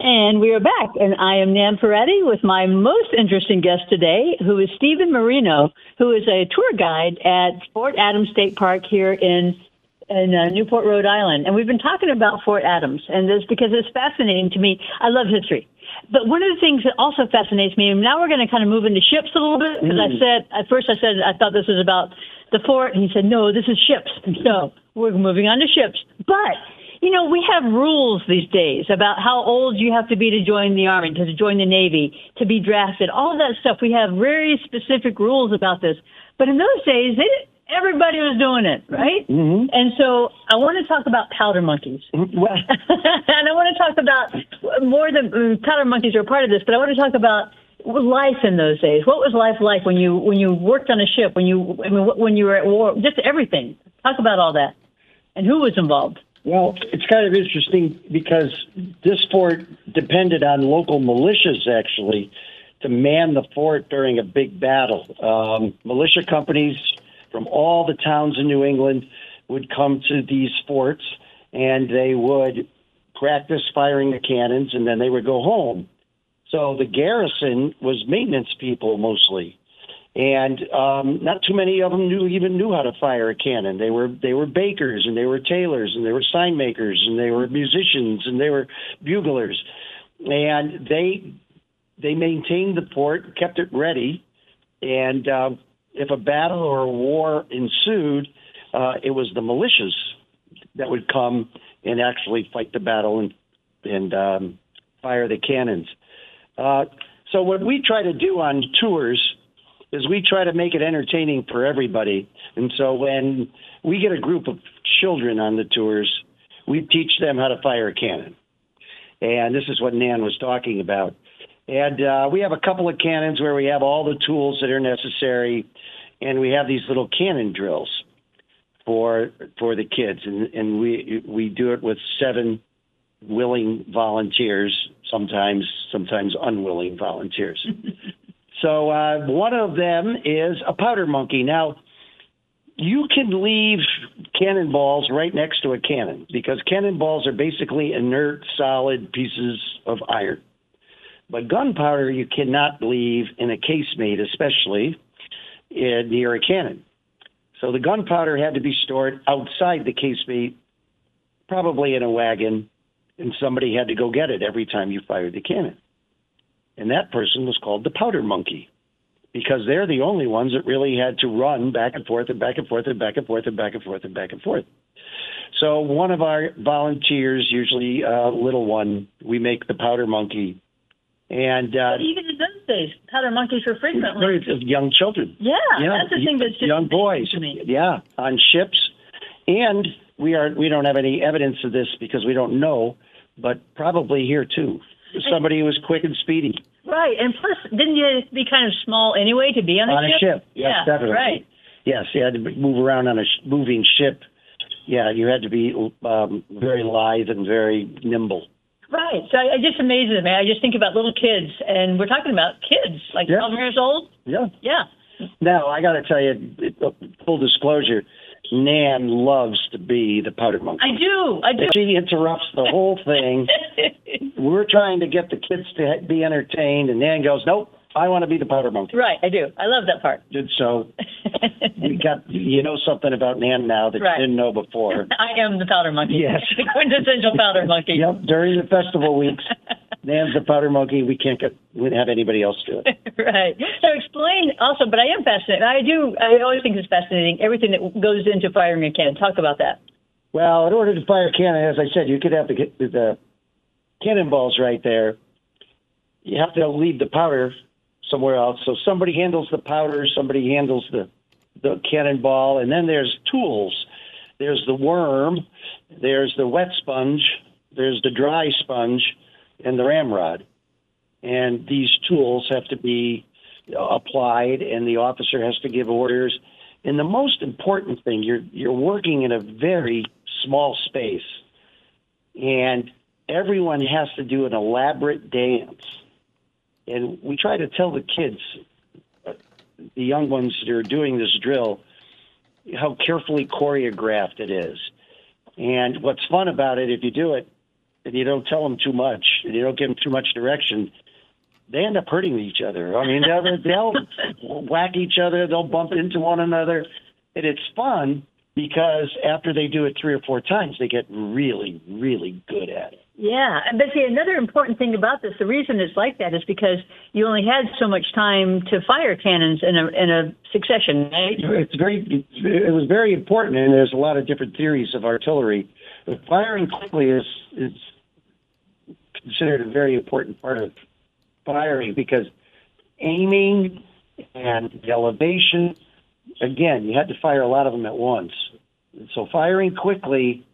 And we are back, and I am Nan Parati with my most interesting guest today, who is Stephen Marino, who is a tour guide at Fort Adams State Park here in in uh, Newport, Rhode Island. And we've been talking about Fort Adams, and this because it's fascinating to me. I love history. But one of the things that also fascinates me, and now we're going to kind of move into ships a little bit, because I mm. said, at first I said I thought this was about the fort, and he said, no, this is ships. So we're moving on to ships. But you know, we have rules these days about how old you have to be to join the Army, to join the Navy, to be drafted, all of that stuff. We have very specific rules about this. But in those days, they didn't, everybody was doing it, right? Mm-hmm. And so I want to talk about powder monkeys. and I want to talk about more than uh, powder monkeys are a part of this, but I want to talk about life in those days. What was life like when you when you worked on a ship, when you I mean, when you were at war? Just everything. Talk about all that, and who was involved. Well, it's kind of interesting because this fort depended on local militias actually to man the fort during a big battle. Um, militia companies from all the towns in New England would come to these forts and they would practice firing the cannons and then they would go home. So the garrison was maintenance people mostly and um, not too many of them knew even knew how to fire a cannon. They were they were bakers and they were tailors and they were sign makers and they were musicians and they were buglers, and they they maintained the fort, kept it ready, and uh, if a battle or a war ensued, uh, it was the militias that would come and actually fight the battle and and um, fire the cannons. Uh, so what we try to do on tours is we try to make it entertaining for everybody. And so when we get a group of children on the tours, we teach them how to fire a cannon. And this is what Nan was talking about. And uh, we have a couple of cannons where we have all the tools that are necessary, and we have these little cannon drills. for for the kids, and and we we do it with seven willing volunteers, sometimes sometimes unwilling volunteers. so uh, one of them is a powder monkey. Now you can leave cannonballs right next to a cannon because cannonballs are basically inert, solid pieces of iron. But gunpowder you cannot leave in a casemate, especially uh, near a cannon. So the gunpowder had to be stored outside the casemate, probably in a wagon, and somebody had to go get it every time you fired the cannon. And that person was called the powder monkey because they're the only ones that really had to run back and forth and back and forth and back and forth and back and forth and back and forth. So one of our volunteers, usually a little one, we make the powder monkey, and uh, even in those days, powder monkeys were frequently. very young children. Yeah, that's the thing that's just young boys. to me. Yeah, on ships, and we are we don't have any evidence of this because we don't know, but probably here too. Somebody who was quick and speedy Right, and plus, didn't you be kind of small anyway to be on a on ship? a ship. Yes, yeah, definitely. right. Yes, you had to move around on a sh- moving ship. Yeah, you had to be um, very lithe and very nimble. Right. So I, I just amazes me. I just think about little kids, and we're talking about kids, like Yeah. 12 years old. Yeah. Yeah. Now I got to tell you, uh, full disclosure, Nan loves to be the powder monkey. I do. I do. She interrupts the whole thing. We're trying to get the kids to be entertained, and Nan goes, "Nope, I want to be the powder monkey." Right, I do. I love that part. And so we got you know something about Nan now that Right. you didn't know before. I am the powder monkey. Yes. the quintessential powder monkey. Yep, during the festival weeks, Nan's the powder monkey. We can't get we have anybody else do it. right. So explain also, but I am fascinated. I do. I always think it's fascinating everything that goes into firing a cannon. Talk about that. Well, in order to fire a cannon, as I said, you could have the, the cannonballs right there. You have to leave the powder somewhere else. So somebody handles the powder, somebody handles the the cannonball, and then there's tools. There's the worm, there's the wet sponge, there's the dry sponge, and the ramrod. And these tools have to be applied, and the officer has to give orders. And the most important thing, you're you're working in a very small space, and everyone has to do an elaborate dance. And we try to tell the kids, the young ones that are doing this drill, how carefully choreographed it is. And what's fun about it, if you do it, and you don't tell them too much, and you don't give them too much direction, they end up hurting each other. I mean, they'll, they'll whack each other, they'll bump into one another, and it's fun because after they do it three or four times, they get really, really good at it. Yeah, but see, another important thing about this, the reason it's like that is because you only had so much time to fire cannons in a in a succession, right? It's very, it was very important, and there's a lot of different theories of artillery. But firing quickly is is considered a very important part of firing because aiming and elevation, again, you had to fire a lot of them at once. So firing quickly,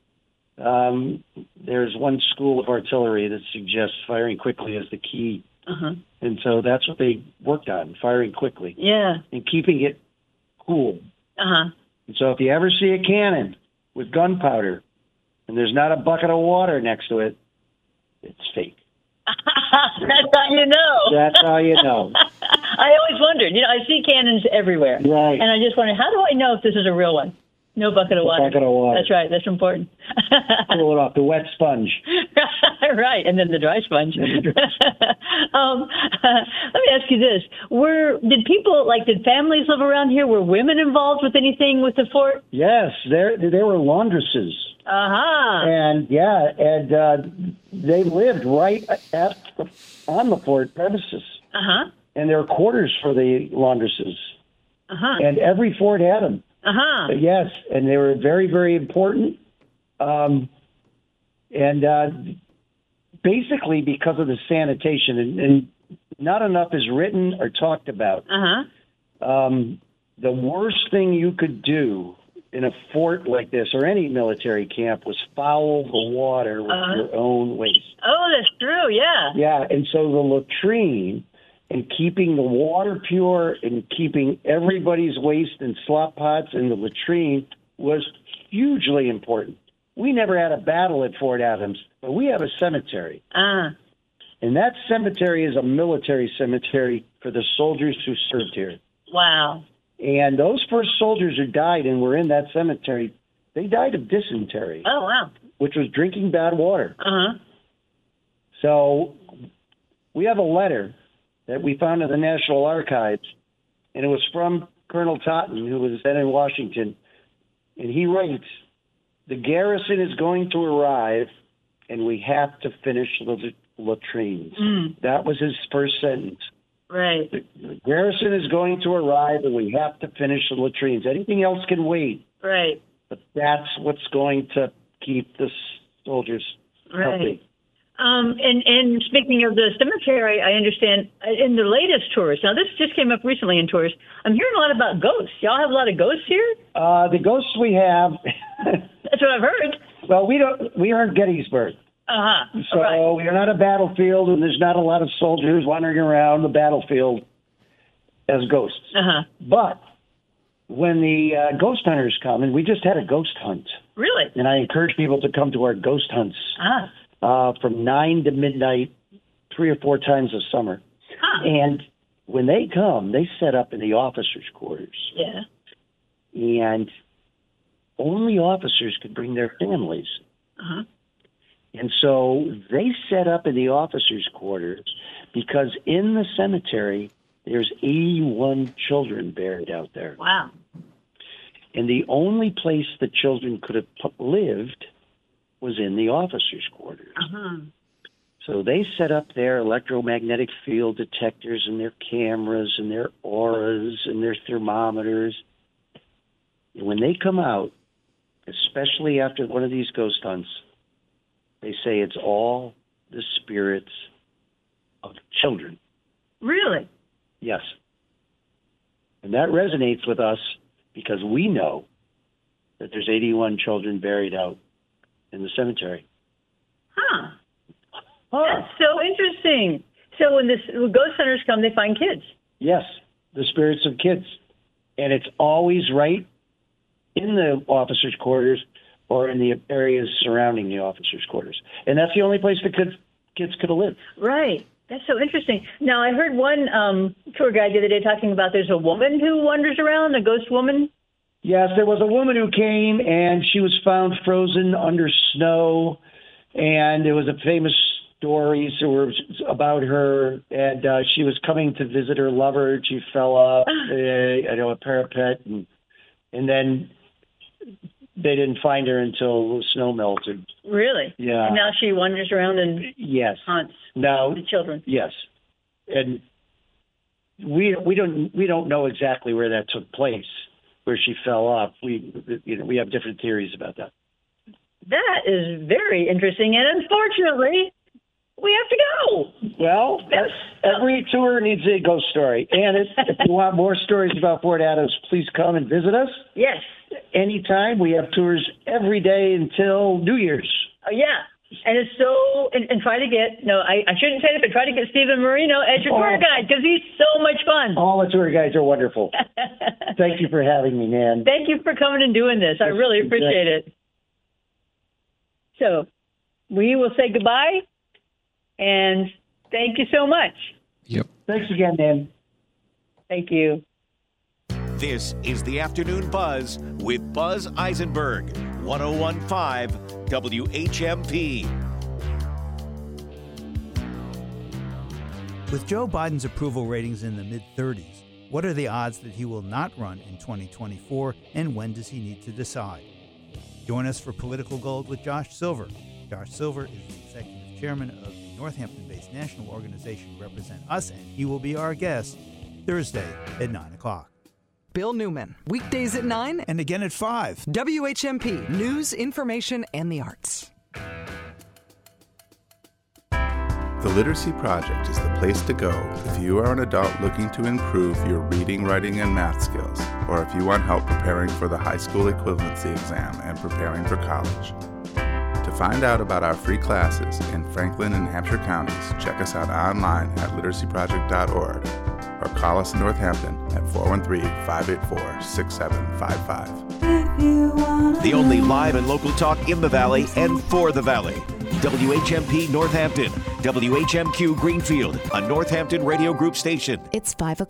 um, there's one school of artillery that suggests firing quickly is the key. Uh-huh. And so that's what they worked on, firing quickly Yeah. and keeping it cool. Uh huh. And so if you ever see a cannon with gunpowder and there's not a bucket of water next to it, it's fake. That's how you know. That's how you know. I always wondered. You know, I see cannons everywhere, Right. and I just wonder how do I know if this is a real one? No bucket of water. bucket of water. That's right. That's important. Cool it off the wet sponge. right, and then the dry sponge. um, let me ask you this: Were did people like did families live around here? Were women involved with anything with the fort? Yes, there there were laundresses. Uh huh. And yeah, and uh, they lived right at on the fort premises. Uh huh. And there were quarters for the laundresses. Uh huh. And every fort had them. Uh huh. Yes, and they were very, very important. Um, and uh, basically, because of the sanitation, and, and not enough is written or talked about. Uh huh. Um, the worst thing you could do in a fort like this or any military camp was foul the water with Uh-huh. your own waste. Oh, that's true. Yeah. Yeah, and so the latrine and keeping the water pure and keeping everybody's waste in slop pots in the latrine was hugely important. We never had a battle at Fort Adams, but we have a cemetery. Ah. And that cemetery is a military cemetery for the soldiers who served here. Wow. And those first soldiers who died and were in that cemetery, they died of dysentery, Oh wow. which was drinking bad water. Uh huh. So we have a letter that we found in the National Archives, and it was from Colonel Totten, who was then in Washington. And he writes The garrison is going to arrive, and we have to finish the latrines. Mm. That was his first sentence. Right. The garrison is going to arrive, and we have to finish the latrines. Anything else can wait, Right. but that's what's going to keep the soldiers Right. healthy. Um, and, and speaking of the cemetery, I understand uh, in the latest tours. Now, this just came up recently in tours. I'm hearing a lot about ghosts. Y'all have a lot of ghosts here. Uh, the ghosts we have. That's what I've heard. Well, we don't. We are in Gettysburg, Uh huh. so we are not a battlefield, and there's not a lot of soldiers wandering around the battlefield as ghosts. Uh huh. But when the uh, ghost hunters come, and we just had a ghost hunt, Really? and I encourage people to come to our ghost hunts Ah. Uh, from nine to midnight, three or four times a summer. And when they come, they set up in the officers' quarters. Yeah. and only officers could bring their families. Uh-huh. And so they set up in the officers' quarters because in the cemetery there's 81 children buried out there. Wow. And the only place the children could have lived was in the officers' quarters. Uh-huh. So they set up their electromagnetic field detectors and their cameras and their auras and their thermometers. And when they come out, especially after one of these ghost hunts, they say it's all the spirits of children. Really? Yes. And that resonates with us because we know that there's 81 children buried out in the cemetery. Huh. That's so interesting. So when this when ghost hunters come, they find kids. Yes, the spirits of kids. And it's always right in the officers' quarters or in the areas surrounding the officers' quarters. And that's the only place the kids, kids could have lived. Right. That's so interesting. Now I heard one um, tour guide the other day talking about there's a woman who wanders around, a ghost woman. Yes, there was a woman who came and she was found frozen under snow. And there was a famous story about her. And uh, she was coming to visit her lover. and She fell off, uh, I know, a parapet. And, and then they didn't find her until the snow melted. Really? Yeah. And now she wanders around and Yes. haunts Now, the children. yes, and we we don't we don't know exactly where that took place, where she fell off. We you know we have different theories about that. That is very interesting, and unfortunately, we have to go. Well, every tour needs a ghost story, and if, if you want more stories about Fort Adams, please come and visit us. Yes. Anytime. We have tours every day until New Year's. Uh, yeah. And it's so, and, and try to get, no, I, I shouldn't say it, but try to get Stephen Marino as your tour Oh. guide because he's so much fun. All the tour guides are wonderful. Thank you for having me, Nan. Thank you for coming and doing this. I really appreciate it. So we will say goodbye and thank you so much. Yep. Thanks again, Nan. Thank you. This is the Afternoon Buzz with Buzz Eisenberg, 1015 WHMP. With Joe Biden's approval ratings in the mid 30s, what are the odds that he will not run in 2024 and when does he need to decide? Join us for Political Gold with Josh Silver. Josh Silver is the executive chairman of the Northampton based national organization Represent Us, and he will be our guest Thursday at 9 o'clock. Bill Newman, weekdays at 9 and again at 5. WHMP, news, information, and the arts. The Literacy Project is the place to go if you are an adult looking to improve your reading, writing, and math skills, or if you want help preparing for the high school equivalency exam and preparing for college. To find out about our free classes in Franklin and Hampshire counties, check us out online at literacyproject.org or call us in Northampton at 413 584 6755. if you wanna. The only live and local talk in the Valley and for the Valley. WHMP Northampton, WHMQ Greenfield, a Northampton Radio Group station. It's 5 o'clock.